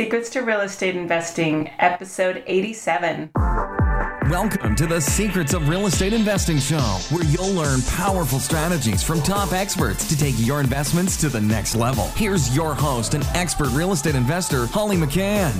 Secrets to Real Estate Investing, episode 87. Welcome to the Secrets of Real Estate Investing Show, where you'll learn powerful strategies from top experts to take your investments to the next level. Here's your host and expert real estate investor, Holly McCann.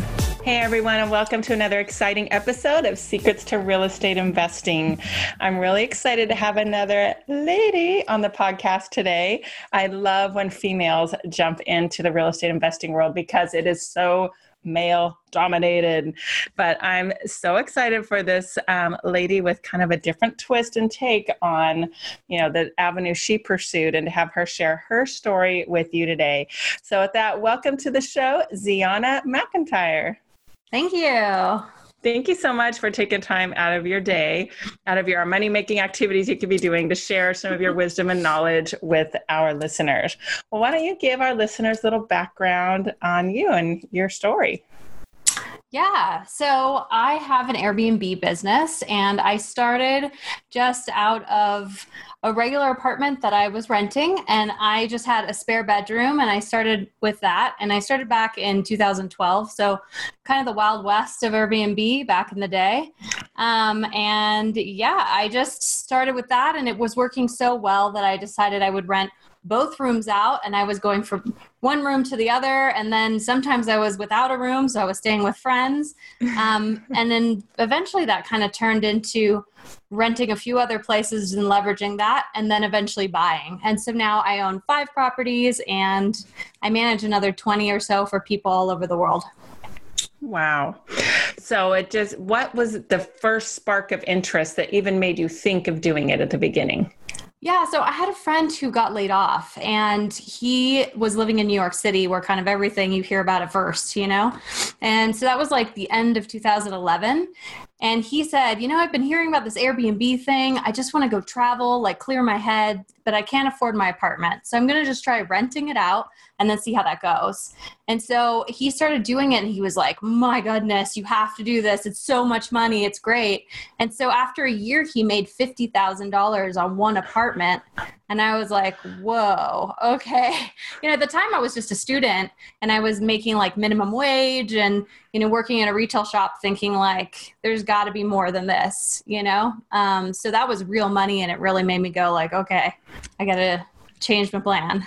Hey everyone, and welcome to another exciting episode of Secrets to Real Estate Investing. I'm really excited to have another lady on the podcast today. I love when females jump into the real estate investing world because it is so male dominated. But I'm so excited for this um, lady with kind of a different twist and take on, you know, the avenue she pursued and to have her share her story with you today. So with that, welcome to the show, Zeona McIntyre. Thank you. Thank you so much for taking time out of your day, out of your money making activities you could be doing to share some of your wisdom and knowledge with our listeners. Well, why don't you give our listeners a little background on you and your story? Yeah. So I have an Airbnb business and I started just out of a regular apartment that I was renting and I just had a spare bedroom and I started with that and I started back in 2012. So kind of the wild west of Airbnb back in the day. Um, and yeah, I just started with that and it was working so well that I decided I would rent both rooms out and I was going from one room to the other. And then sometimes I was without a room, so I was staying with friends. Um, and then eventually that kind of turned into renting a few other places and leveraging that, and then eventually buying. And so now I own five properties and I manage another 20 or so for people all over the world. Wow. So it just, what was the first spark of interest that even made you think of doing it at the beginning? Yeah, so I had a friend who got laid off and he was living in New York City where kind of everything you hear about at first, you know? And so that was like the end of 2011. And he said, You know, I've been hearing about this Airbnb thing. I just want to go travel, like clear my head, but I can't afford my apartment. So I'm going to just try renting it out and then see how that goes. And so he started doing it and he was like, My goodness, you have to do this. It's so much money. It's great. And so after a year, he made $50,000 on one apartment. And I was like, Whoa, okay. You know, at the time I was just a student and I was making like minimum wage and, you know, working in a retail shop thinking like, there's got to be more than this, you know? Um, so that was real money and it really made me go like, okay, I got to change my plan.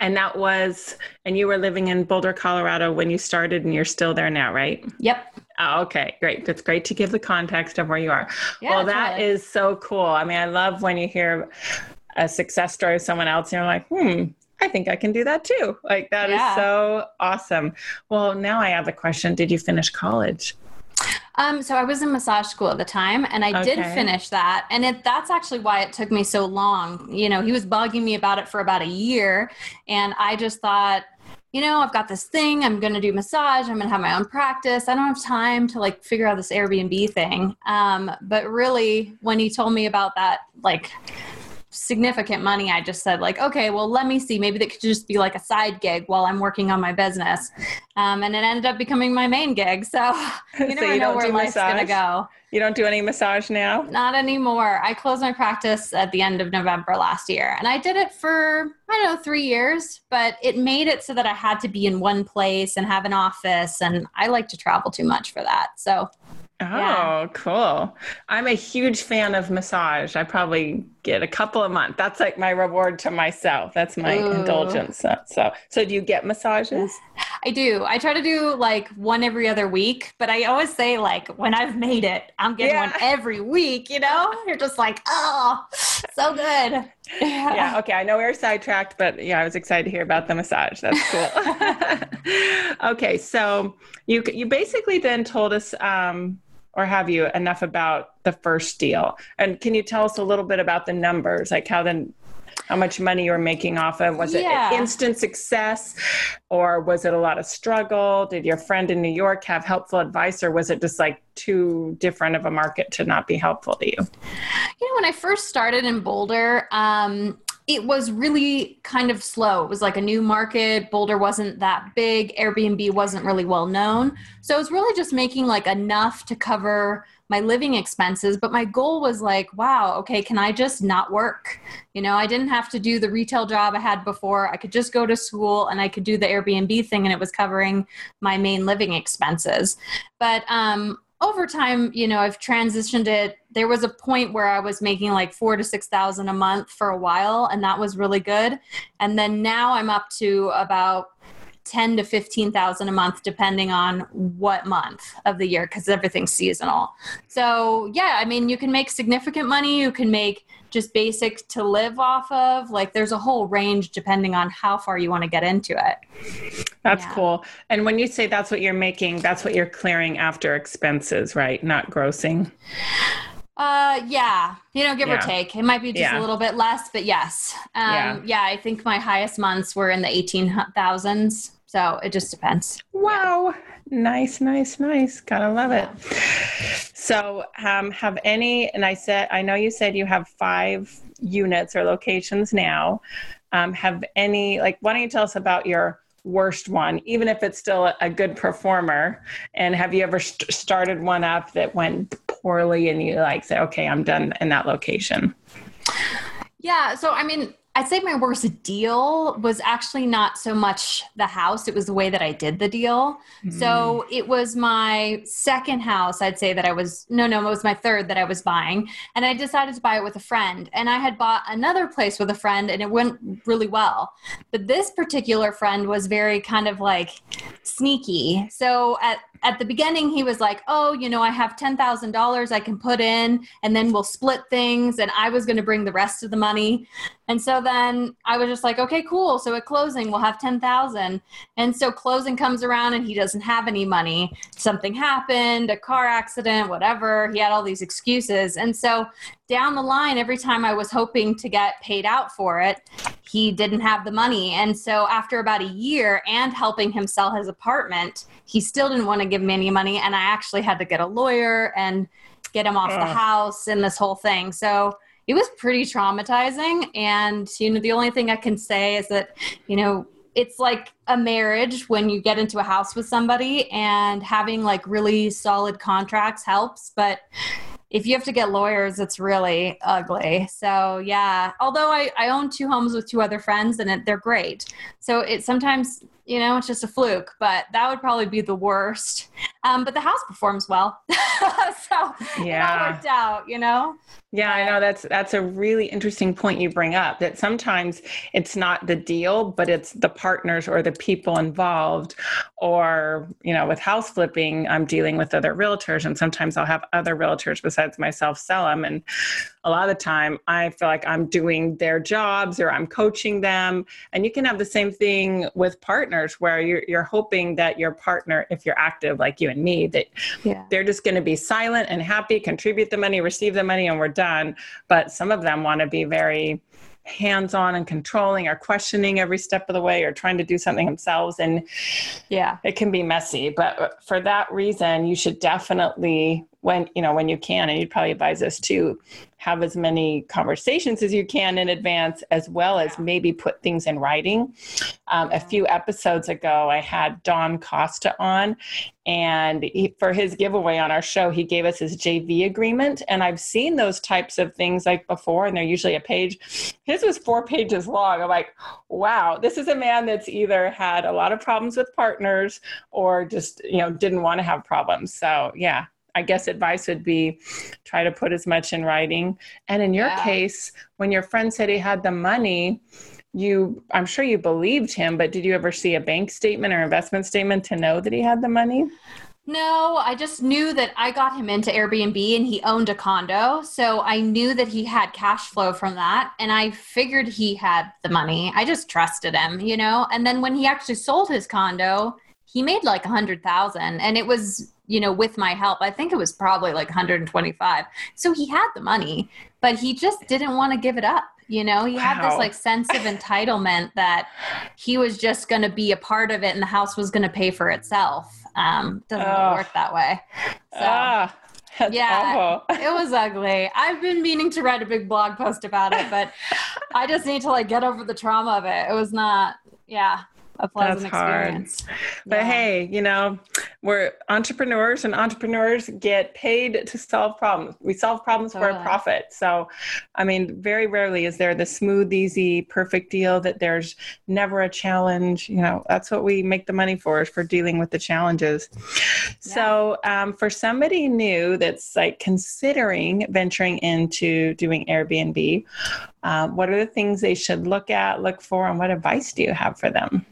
And that was, and you were living in Boulder, Colorado when you started, and you're still there now, right? Yep. Oh, okay, great. That's great to give the context of where you are. Yeah, well, that totally. is so cool. I mean, I love when you hear a success story of someone else, and you're like, hmm, I think I can do that too. Like, that yeah. is so awesome. Well, now I have the question Did you finish college? Um, so I was in massage school at the time, and I okay. did finish that, and it, that's actually why it took me so long. You know, he was bugging me about it for about a year, and I just thought, you know, I've got this thing. I'm going to do massage. I'm going to have my own practice. I don't have time to like figure out this Airbnb thing. Um, but really, when he told me about that, like significant money, I just said like, okay, well, let me see. Maybe that could just be like a side gig while I'm working on my business. Um, and it ended up becoming my main gig. So you never so you know where life's going to go. You don't do any massage now? Not anymore. I closed my practice at the end of November last year. And I did it for, I don't know, three years, but it made it so that I had to be in one place and have an office. And I like to travel too much for that. So Oh, yeah. cool. I'm a huge fan of massage. I probably get a couple a month. That's like my reward to myself. That's my Ooh. indulgence. So, so, so do you get massages? I do. I try to do like one every other week, but I always say like when I've made it, I'm getting yeah. one every week, you know? You're just like, "Oh, so good." Yeah. yeah. Okay. I know we are sidetracked, but yeah, I was excited to hear about the massage. That's cool. okay. So you you basically then told us um, or have you enough about the first deal? And can you tell us a little bit about the numbers, like how the how much money you were making off of? Was yeah. it instant success or was it a lot of struggle? Did your friend in New York have helpful advice or was it just like too different of a market to not be helpful to you? You know, when I first started in Boulder, um, it was really kind of slow. It was like a new market. Boulder wasn't that big. Airbnb wasn't really well known. So it was really just making like enough to cover my living expenses. But my goal was like, wow, okay, can I just not work? You know, I didn't have to do the retail job I had before. I could just go to school and I could do the Airbnb thing and it was covering my main living expenses. But um, over time, you know, I've transitioned it. There was a point where I was making like four to six thousand a month for a while, and that was really good. And then now I'm up to about ten to fifteen thousand a month, depending on what month of the year, because everything's seasonal. So yeah, I mean, you can make significant money. You can make just basic to live off of. Like there's a whole range depending on how far you want to get into it. That's yeah. cool. And when you say that's what you're making, that's what you're clearing after expenses, right? Not grossing. Uh, yeah, you know, give yeah. or take. It might be just yeah. a little bit less, but yes. Um, yeah. yeah, I think my highest months were in the 18,000s. So it just depends. Wow. Nice, nice, nice. Gotta love it. So, um, have any, and I said, I know you said you have five units or locations now. Um, have any, like, why don't you tell us about your worst one, even if it's still a good performer? And have you ever st- started one up that went poorly and you like say, okay, I'm done in that location? Yeah. So, I mean, I'd say my worst deal was actually not so much the house, it was the way that I did the deal. Mm. So it was my second house, I'd say that I was, no, no, it was my third that I was buying. And I decided to buy it with a friend. And I had bought another place with a friend and it went really well. But this particular friend was very kind of like sneaky. So at at the beginning he was like oh you know i have $10000 i can put in and then we'll split things and i was going to bring the rest of the money. And so then i was just like okay cool. So at closing we'll have 10000 and so closing comes around and he doesn't have any money. Something happened a car accident whatever. He had all these excuses. And so down the line, every time I was hoping to get paid out for it, he didn't have the money. And so after about a year and helping him sell his apartment, he still didn't want to give me any money. And I actually had to get a lawyer and get him off the house and this whole thing. So it was pretty traumatizing. And, you know, the only thing I can say is that, you know, it's like a marriage when you get into a house with somebody and having like really solid contracts helps but if you have to get lawyers, it's really ugly. So yeah, although I, I own two homes with two other friends and it, they're great. So it sometimes, you know, it's just a fluke, but that would probably be the worst. Um, but the house performs well. so yeah. it all worked out, you know? Yeah, I know that's that's a really interesting point you bring up that sometimes it's not the deal, but it's the partners or the people involved or, you know, with house flipping, I'm dealing with other realtors and sometimes I'll have other realtors besides myself sell them and a lot of the time I feel like I'm doing their jobs or I'm coaching them and you can have the same thing with partners where you're you're hoping that your partner if you're active like you and me that yeah. they're just going to be silent and happy, contribute the money, receive the money and we're done. But some of them want to be very hands on and controlling or questioning every step of the way or trying to do something themselves. And yeah, it can be messy. But for that reason, you should definitely, when you know, when you can, and you'd probably advise us to have as many conversations as you can in advance, as well as maybe put things in writing. Um, a few episodes ago, I had Don Costa on, and he, for his giveaway on our show, he gave us his JV agreement. And I've seen those types of things like before, and they're usually a page. His was four pages long. I'm like, wow, this is a man that's either had a lot of problems with partners or just, you know, didn't want to have problems. So, yeah, I guess advice would be try to put as much in writing. And in your yeah. case, when your friend said he had the money, you I'm sure you believed him, but did you ever see a bank statement or investment statement to know that he had the money? No, I just knew that I got him into Airbnb and he owned a condo. So I knew that he had cash flow from that. And I figured he had the money. I just trusted him, you know? And then when he actually sold his condo, he made like a hundred thousand and it was you know, with my help. I think it was probably like 125. So he had the money, but he just didn't want to give it up. You know, he wow. had this like sense of entitlement that he was just going to be a part of it and the house was going to pay for itself. Um, doesn't oh. work that way. So. Ah. That's yeah, it was ugly. I've been meaning to write a big blog post about it, but I just need to like get over the trauma of it. It was not, yeah, That's experience. Hard. But yeah. hey, you know, we're entrepreneurs and entrepreneurs get paid to solve problems. We solve problems totally. for a profit. So, I mean, very rarely is there the smooth, easy, perfect deal that there's never a challenge. You know, that's what we make the money for is for dealing with the challenges. Yeah. So, um, for somebody new that's like considering venturing into doing Airbnb, um, what are the things they should look at, look for, and what advice do you have for them?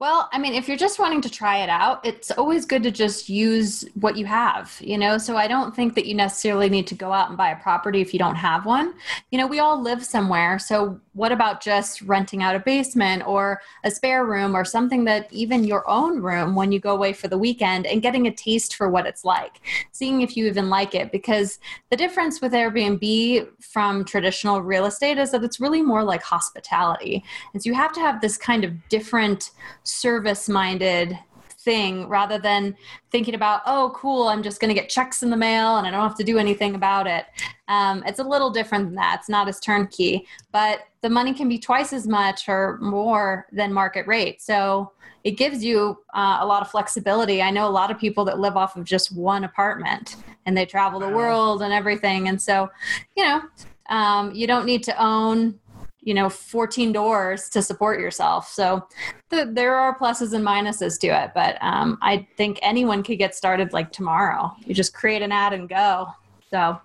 Well, I mean, if you're just wanting to try it out, it's always good to just use what you have, you know? So I don't think that you necessarily need to go out and buy a property if you don't have one. You know, we all live somewhere. So what about just renting out a basement or a spare room or something that even your own room when you go away for the weekend and getting a taste for what it's like, seeing if you even like it? Because the difference with Airbnb from traditional real estate is that it's really more like hospitality. And so you have to have this kind of different service minded thing rather than thinking about oh cool i'm just going to get checks in the mail and i don't have to do anything about it. Um, it's a little different than that. It's not as turnkey but the money can be twice as much or more than market rate. So it gives you uh, a lot of flexibility. I know a lot of people that live off of just one apartment and they travel the world and everything. And so you know um, you don't need to own you know 14 doors to support yourself so the, there are pluses and minuses to it but um, i think anyone could get started like tomorrow you just create an ad and go so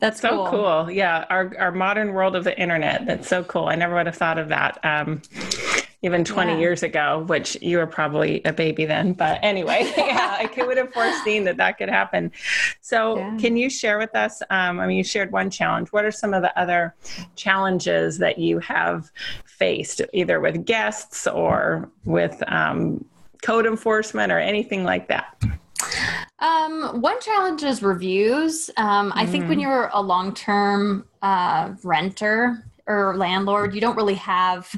that's so cool. cool. Yeah, our our modern world of the internet. That's so cool. I never would have thought of that. Um, even 20 yeah. years ago, which you were probably a baby then. But anyway, yeah, I could would have foreseen that that could happen. So, yeah. can you share with us? Um, I mean, you shared one challenge. What are some of the other challenges that you have faced, either with guests or with um, code enforcement or anything like that? Um, one challenge is reviews. Um, I think when mm. you're a long term uh, renter, or landlord, you don't really have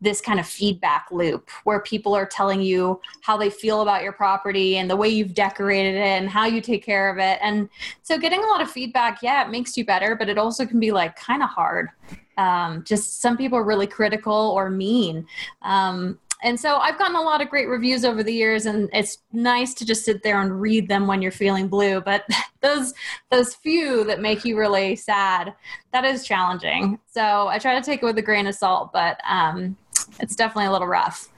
this kind of feedback loop where people are telling you how they feel about your property and the way you've decorated it and how you take care of it. And so getting a lot of feedback, yeah, it makes you better, but it also can be like kind of hard. Um, just some people are really critical or mean. Um, and so I've gotten a lot of great reviews over the years, and it's nice to just sit there and read them when you're feeling blue. But those those few that make you really sad, that is challenging. So I try to take it with a grain of salt, but um, it's definitely a little rough.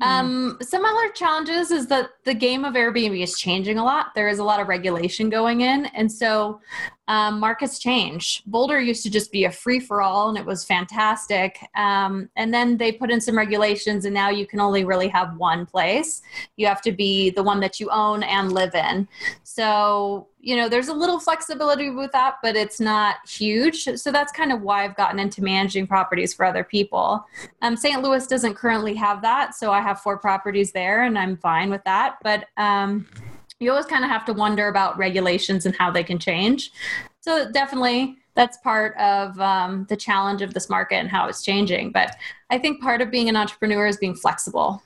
Um, some other challenges is that the game of Airbnb is changing a lot. There is a lot of regulation going in, and so um, markets change. Boulder used to just be a free for all and it was fantastic. Um, and then they put in some regulations, and now you can only really have one place. You have to be the one that you own and live in. So, you know, there's a little flexibility with that, but it's not huge. So that's kind of why I've gotten into managing properties for other people. Um, St. Louis doesn't currently have that. So I have four properties there and I'm fine with that. But, um, you always kind of have to wonder about regulations and how they can change. So definitely that's part of um, the challenge of this market and how it's changing. But I think part of being an entrepreneur is being flexible.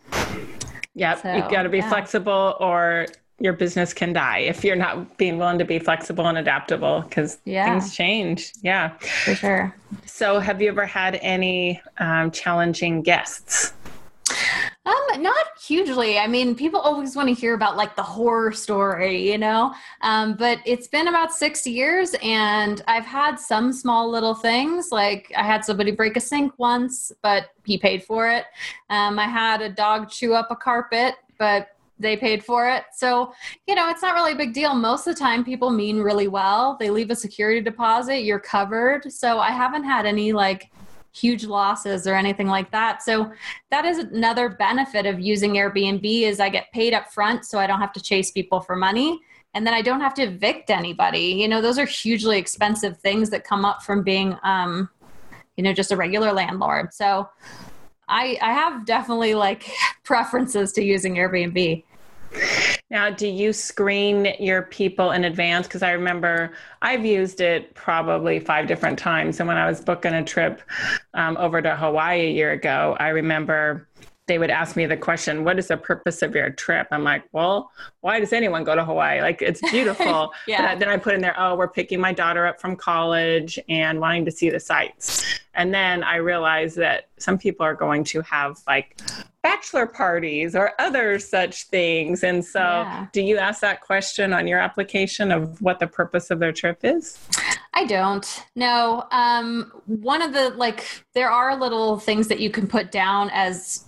Yeah, so, you've got to be yeah. flexible or your business can die if you're not being willing to be flexible and adaptable because yeah. things change. Yeah. For sure. So, have you ever had any um, challenging guests? Um, not hugely. I mean, people always want to hear about like the horror story, you know. Um, but it's been about six years, and I've had some small little things. Like I had somebody break a sink once, but he paid for it. Um, I had a dog chew up a carpet, but they paid for it. So, you know, it's not really a big deal. Most of the time, people mean really well. They leave a security deposit, you're covered. So, I haven't had any like huge losses or anything like that. So that is another benefit of using Airbnb is I get paid up front so I don't have to chase people for money and then I don't have to evict anybody. You know, those are hugely expensive things that come up from being um you know just a regular landlord. So I I have definitely like preferences to using Airbnb. Now, do you screen your people in advance? Because I remember I've used it probably five different times. And when I was booking a trip um, over to Hawaii a year ago, I remember they would ask me the question, What is the purpose of your trip? I'm like, Well, why does anyone go to Hawaii? Like, it's beautiful. yeah. then I put in there, Oh, we're picking my daughter up from college and wanting to see the sights. And then I realized that some people are going to have like bachelor parties or other such things. And so, yeah. do you ask that question on your application of what the purpose of their trip is? I don't. No. Um, one of the like, there are little things that you can put down as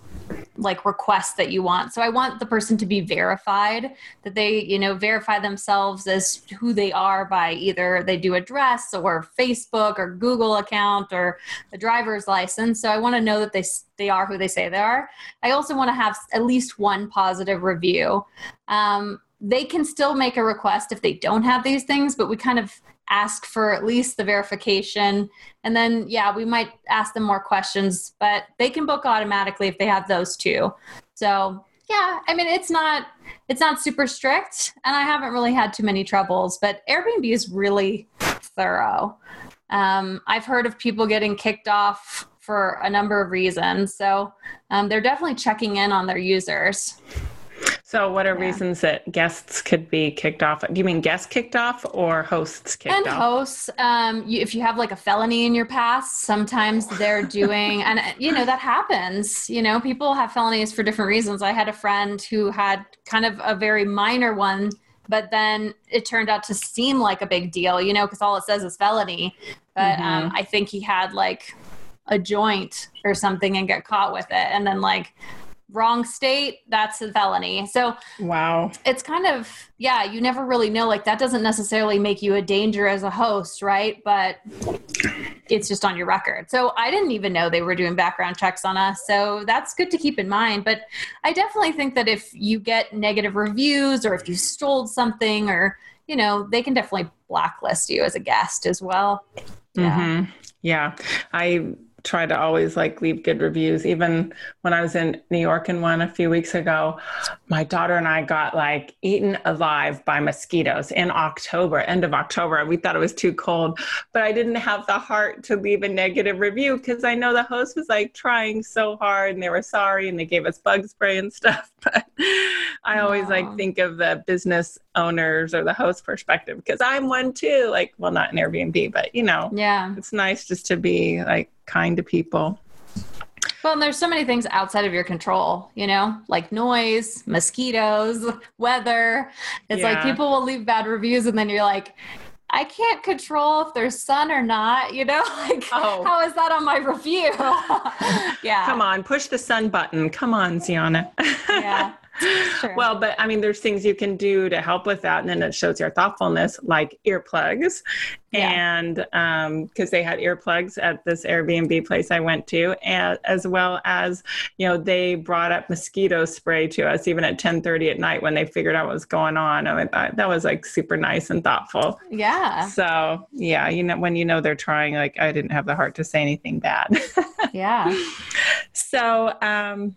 like requests that you want. So I want the person to be verified that they, you know, verify themselves as who they are by either they do address or Facebook or Google account or a driver's license. So I want to know that they they are who they say they are. I also want to have at least one positive review. Um, they can still make a request if they don't have these things, but we kind of ask for at least the verification. And then yeah we might ask them more questions but they can book automatically if they have those two so yeah i mean it's not it's not super strict and i haven't really had too many troubles but airbnb is really thorough. Um, i've heard of people getting kicked off for a number of reasons so um, they're definitely checking in on their users so, what are yeah. reasons that guests could be kicked off? Do you mean guests kicked off or hosts kicked and off? And hosts. Um, you, if you have like a felony in your past, sometimes they're doing, and you know that happens. You know, people have felonies for different reasons. I had a friend who had kind of a very minor one, but then it turned out to seem like a big deal. You know, because all it says is felony. But um, mm-hmm. um, I think he had like a joint or something and get caught with it, and then like wrong state, that's a felony. So, wow. It's kind of, yeah, you never really know. Like, that doesn't necessarily make you a danger as a host, right? But it's just on your record. So, I didn't even know they were doing background checks on us. So, that's good to keep in mind. But I definitely think that if you get negative reviews or if you stole something or, you know, they can definitely blacklist you as a guest as well. Yeah. Mm-hmm. Yeah. I try to always like leave good reviews. Even when I was in New York and one a few weeks ago, my daughter and I got like eaten alive by mosquitoes in October, end of October. We thought it was too cold, but I didn't have the heart to leave a negative review because I know the host was like trying so hard and they were sorry and they gave us bug spray and stuff. But I always like think of the business owners or the host perspective because I'm one too. Like, well, not an Airbnb, but you know, yeah, it's nice just to be like kind to people. Well, and there's so many things outside of your control, you know, like noise, mosquitoes, weather. It's yeah. like people will leave bad reviews and then you're like, I can't control if there's sun or not, you know? Like oh. how is that on my review? yeah. Come on, push the sun button. Come on, Zeona. yeah. Well, but I mean, there's things you can do to help with that. And then it shows your thoughtfulness, like earplugs. Yeah. And because um, they had earplugs at this Airbnb place I went to, and as well as, you know, they brought up mosquito spray to us even at 1030 at night when they figured out what was going on. And I thought that was like super nice and thoughtful. Yeah. So, yeah, you know, when you know they're trying, like, I didn't have the heart to say anything bad. yeah. So, um,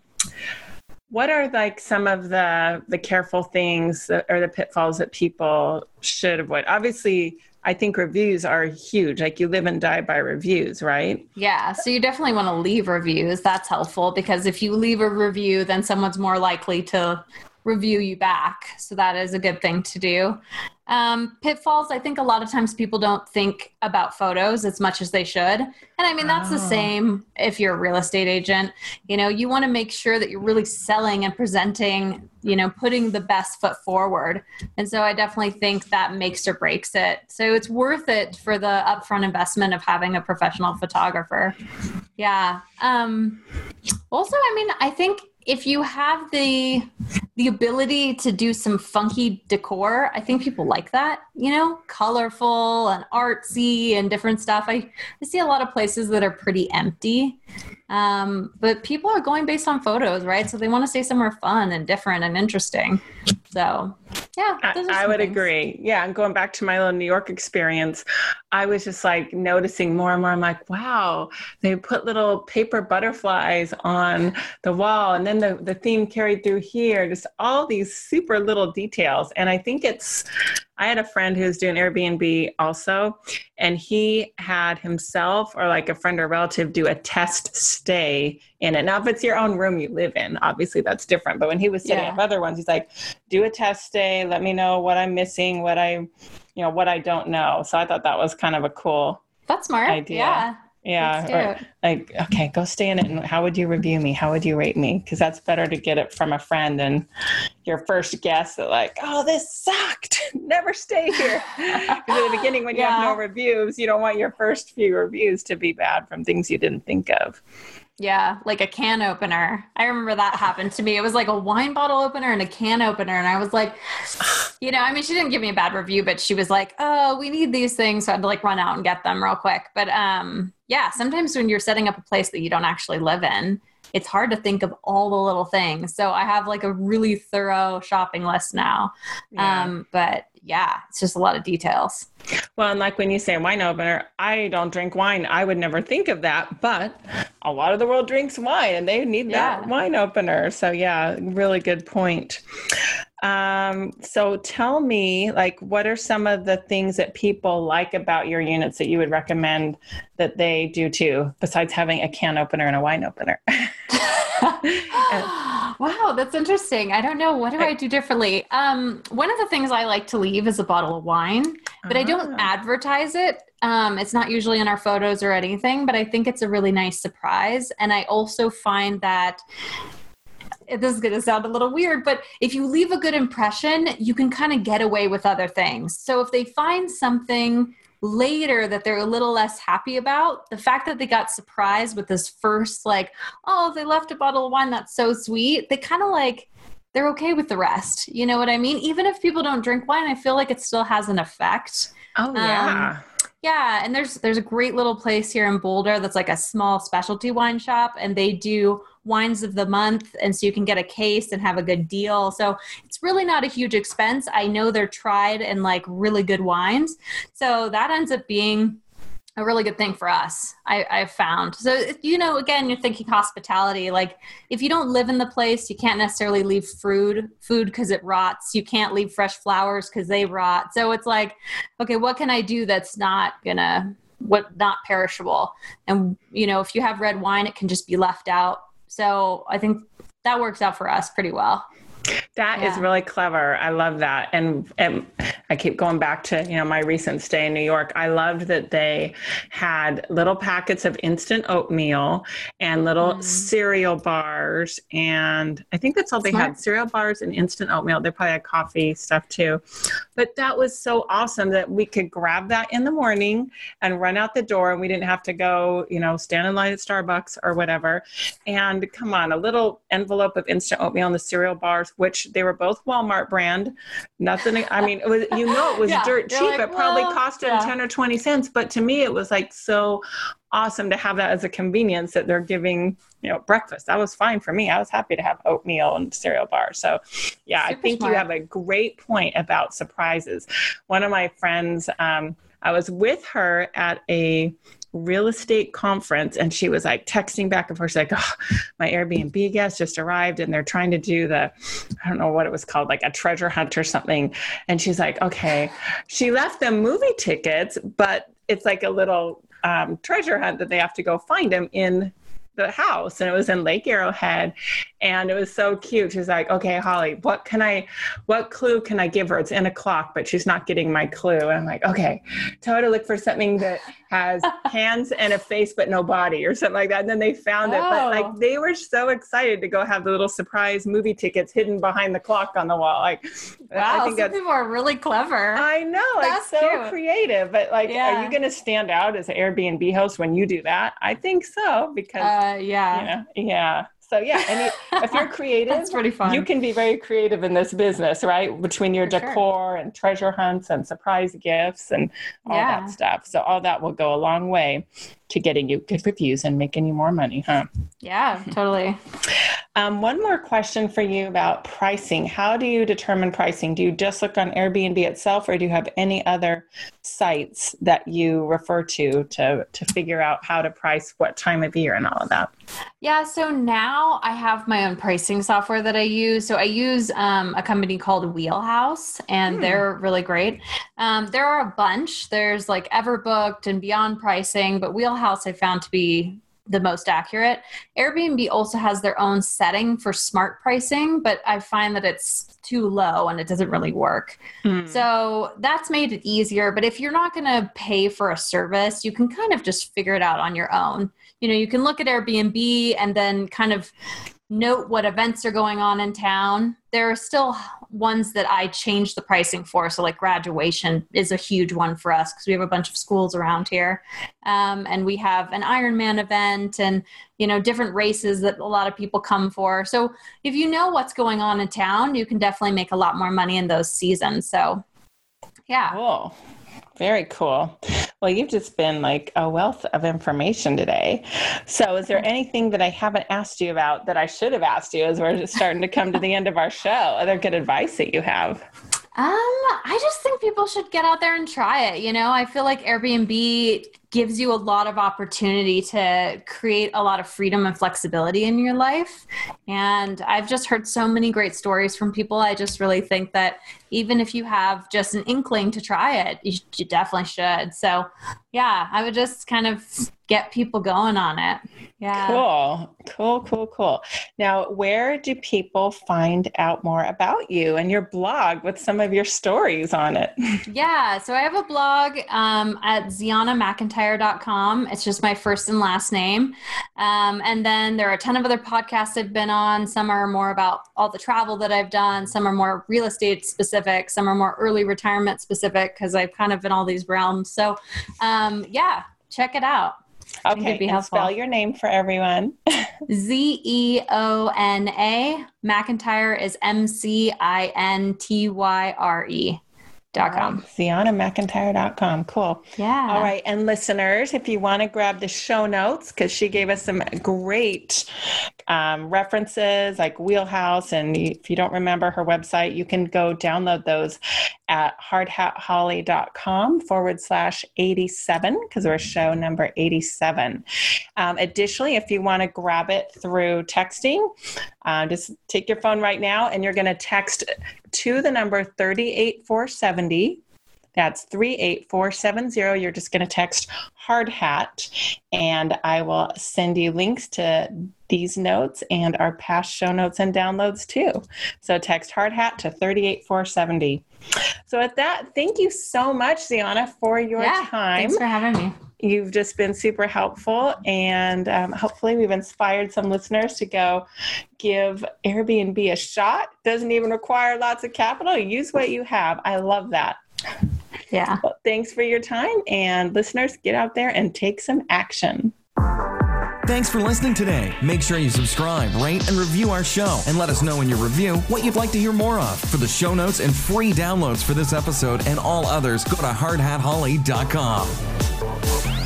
what are like some of the the careful things or the pitfalls that people should avoid? Obviously i think reviews are huge. Like you live and die by reviews right? Yeah so you definitely want to leave reviews. That's helpful because if you leave a review then someone's more likely to review you back. So that is a good thing to do. Um, pitfalls, I think a lot of times people don't think about photos as much as they should. And I mean, that's oh. the same if you're a real estate agent. You know, you want to make sure that you're really selling and presenting, you know, putting the best foot forward. And so I definitely think that makes or breaks it. So it's worth it for the upfront investment of having a professional photographer. Yeah. Um, also, I mean, I think if you have the the ability to do some funky decor, I think people like that, you know, colorful and artsy and different stuff. I, I see a lot of places that are pretty empty. Um, but people are going based on photos, right? So they want to stay somewhere fun and different and interesting. So, yeah, I, I would things. agree. Yeah, and going back to my little New York experience, I was just like noticing more and more. I'm like, wow, they put little paper butterflies on the wall, and then the, the theme carried through here, just all these super little details. And I think it's I had a friend who was doing Airbnb also, and he had himself or like a friend or relative do a test stay in it. Now, if it's your own room you live in, obviously that's different. But when he was setting Yeah. up other ones, he's like, do a test stay, let me know what I'm missing, what I, you know, what I don't know. So I thought that was kind of a cool, That's smart. Idea. Yeah. Yeah. Or- like okay go stay in it and how would you review me? How would you rate me? Because that's better to get it from a friend than your first guess that like oh this sucked. Never stay here. Because at the beginning when you have no reviews you don't want your first few reviews to be bad from things you didn't think of Yeah, like a can opener. I remember that happened to me. It was like a wine bottle opener and a can opener. And I was like, you know, I mean, she didn't give me a bad review, but she was like, oh, we need these things. So I had to like run out and get them real quick. But um, yeah, sometimes when you're setting up a place that you don't actually live in, it's hard to think of all the little things. So I have like a really thorough shopping list now. Yeah. Um, but yeah, it's just a lot of details. well and like when you say wine opener i don't drink wine. I would never think of that but a lot of the world drinks wine and they need that wine opener. So yeah really good point. Um, so tell me like what are some of the things that people like about your units that you would recommend that they do too besides having a can opener and a wine opener wow, that's interesting. I don't know. What do I do differently? Um, one of the things I like to leave is a bottle of wine, but I don't Ah. advertise it. Um, it's not usually in our photos or anything, but I think it's a really nice surprise. And I also find that this is going to sound a little weird, but if you leave a good impression, you can kind of get away with other things. So if they find something later that they're a little less happy about, the fact that they got surprised with this first, like, oh, they left a bottle of wine, that's so sweet, they kind of like, they're okay with the rest. You know what I mean? Even if people don't drink wine, I feel like it still has an effect. oh um, yeah Yeah, and there's there's a great little place here in Boulder that's like a small specialty wine shop, and they do wines of the month, and so you can get a case and have a good deal. So it's really not a huge expense. I know they're tried and like really good wines, so that ends up being a really good thing for us. I, I've found. So you know, again, you're thinking hospitality. Like if you don't live in the place, you can't necessarily leave food food because it rots. You can't leave fresh flowers because they rot. So it's like okay, what can I do that's not gonna what not perishable? And you know, if you have red wine, it can just be left out. So I think that works out for us pretty well. That is Yeah. really clever. I love that. And, and I keep going back to, you know, my recent stay in New York. I loved that they had little packets of instant oatmeal and little Mhm. cereal bars. And I think that's all they had cereal bars and instant oatmeal. They probably had coffee stuff too. But that was so awesome that we could grab that in the morning and run out the door and we didn't have to go, you know, stand in line at Starbucks or whatever. And come on, a little envelope of instant oatmeal and the cereal bars, which they were both Walmart brand. Nothing, I mean, it was, you know, it was Yeah, dirt you're cheap. like, it probably well, cost them yeah. 10 or 20 cents. But to me, it was like so awesome to have that as a convenience that they're giving, you know, breakfast. That was fine for me. I was happy to have oatmeal and cereal bar. So, yeah, I think smart. you have a great point about surprises. One of my friends, um, I was with her at a real estate conference and she was like texting back and forth. She's like, oh, my Airbnb guest just arrived and they're trying to do the, I don't know what it was called, like a treasure hunt or something. And she's like, okay. She left them movie tickets, but it's like a little um, treasure hunt that they have to go find them in the house and it was in Lake Arrowhead and it was so cute. She was like, okay, Holly, what can I, what clue can I give her? It's in a clock, but she's not getting my clue. And I'm like, okay, tell her to look for something that has hands and a face, but no body or something like that. And then they found it, but Oh. like they were so excited to go have the little surprise movie tickets hidden behind the clock on the wall. Like, Wow, I think some people are really clever. I know, That's it's so cute. creative, but like, are you going to stand out as an Airbnb host when you do that? I think so because uh, yeah, yeah yeah so yeah and you, if you're creative that's pretty fun. you can be very creative in this business right between your For sure. decor and treasure hunts and surprise gifts and all Yeah. that stuff so all that will go a long way to getting you good reviews and making you more money, huh? Yeah, totally. Um, one more question for you about pricing. How do you determine pricing? Do you just look on Airbnb itself, or do you have any other sites that you refer to to to figure out how to price what time of year and all of that? Yeah, so now I have my own pricing software that I use. So I use um, a company called Wheelhouse, and hmm. they're really great. Um, there are a bunch. There's like Everbooked and Beyond Pricing, but Wheelhouse I found to be the most accurate. Airbnb also has their own setting for smart pricing, but I find that it's too low and it doesn't really work. Mm. So that's made it easier. But if you're not going to pay for a service, you can kind of just figure it out on your own. You know, you can look at Airbnb and then kind of note what events are going on in town. There are still ones that I change the pricing for. So, like graduation is a huge one for us because we have a bunch of schools around here, um, and we have an Ironman event and you know different races that a lot of people come for. So, if you know what's going on in town, you can definitely make a lot more money in those seasons. So, yeah. Cool. Very cool. Well, you've just been like a wealth of information today. So, is there anything that I haven't asked you about that I should have asked you as we're just starting to come to the end of our show? Other good advice that you have? Um, I just think people should get out there and try it. You know, I feel like Airbnb gives you a lot of opportunity to create a lot of freedom and flexibility in your life. And I've just heard so many great stories from people. I just really think that even if you have just an inkling to try it, you, you definitely should. So, yeah, I would just kind of get people going on it. Yeah. Cool. Cool, cool, cool. Now, where do people find out more about you and your blog with some of your stories on it? Yeah. So I have a blog um, at Zeona McIntyre It's just my first and last name. Um, and then there are a ton of other podcasts I've been on. Some are more about all the travel that I've done, some are more real estate specific, some are more early retirement specific because I've kind of been in all these realms. So, um, yeah, check it out. Okay, be and spell your name for everyone. Z E O N A. McIntyre is M C I N T Y R E. Dot com. Right. ZeonaMcIntyre.com. Cool. Yeah. All right. And listeners, if you want to grab the show notes, because she gave us some great um, references like Wheelhouse. And if you don't remember her website, you can go download those at hardhatholly.com forward slash 87, because we're show number 87. Um, additionally, if you want to grab it through texting, uh, just take your phone right now and you're going to text to the number 38470. That's 38470. You're just going to text hard hat, and I will send you links to these notes and our past show notes and downloads too. So text hard hat to 38470. So, at that, thank you so much, Zeona, for your yeah, time. Thanks for having me. You've just been super helpful, and um, hopefully, we've inspired some listeners to go give Airbnb a shot. Doesn't even require lots of capital. Use what you have. I love that. Yeah. Well, thanks for your time, and listeners, get out there and take some action. Thanks for listening today. Make sure you subscribe, rate, and review our show, and let us know in your review what you'd like to hear more of. For the show notes and free downloads for this episode and all others, go to hardhatholly.com.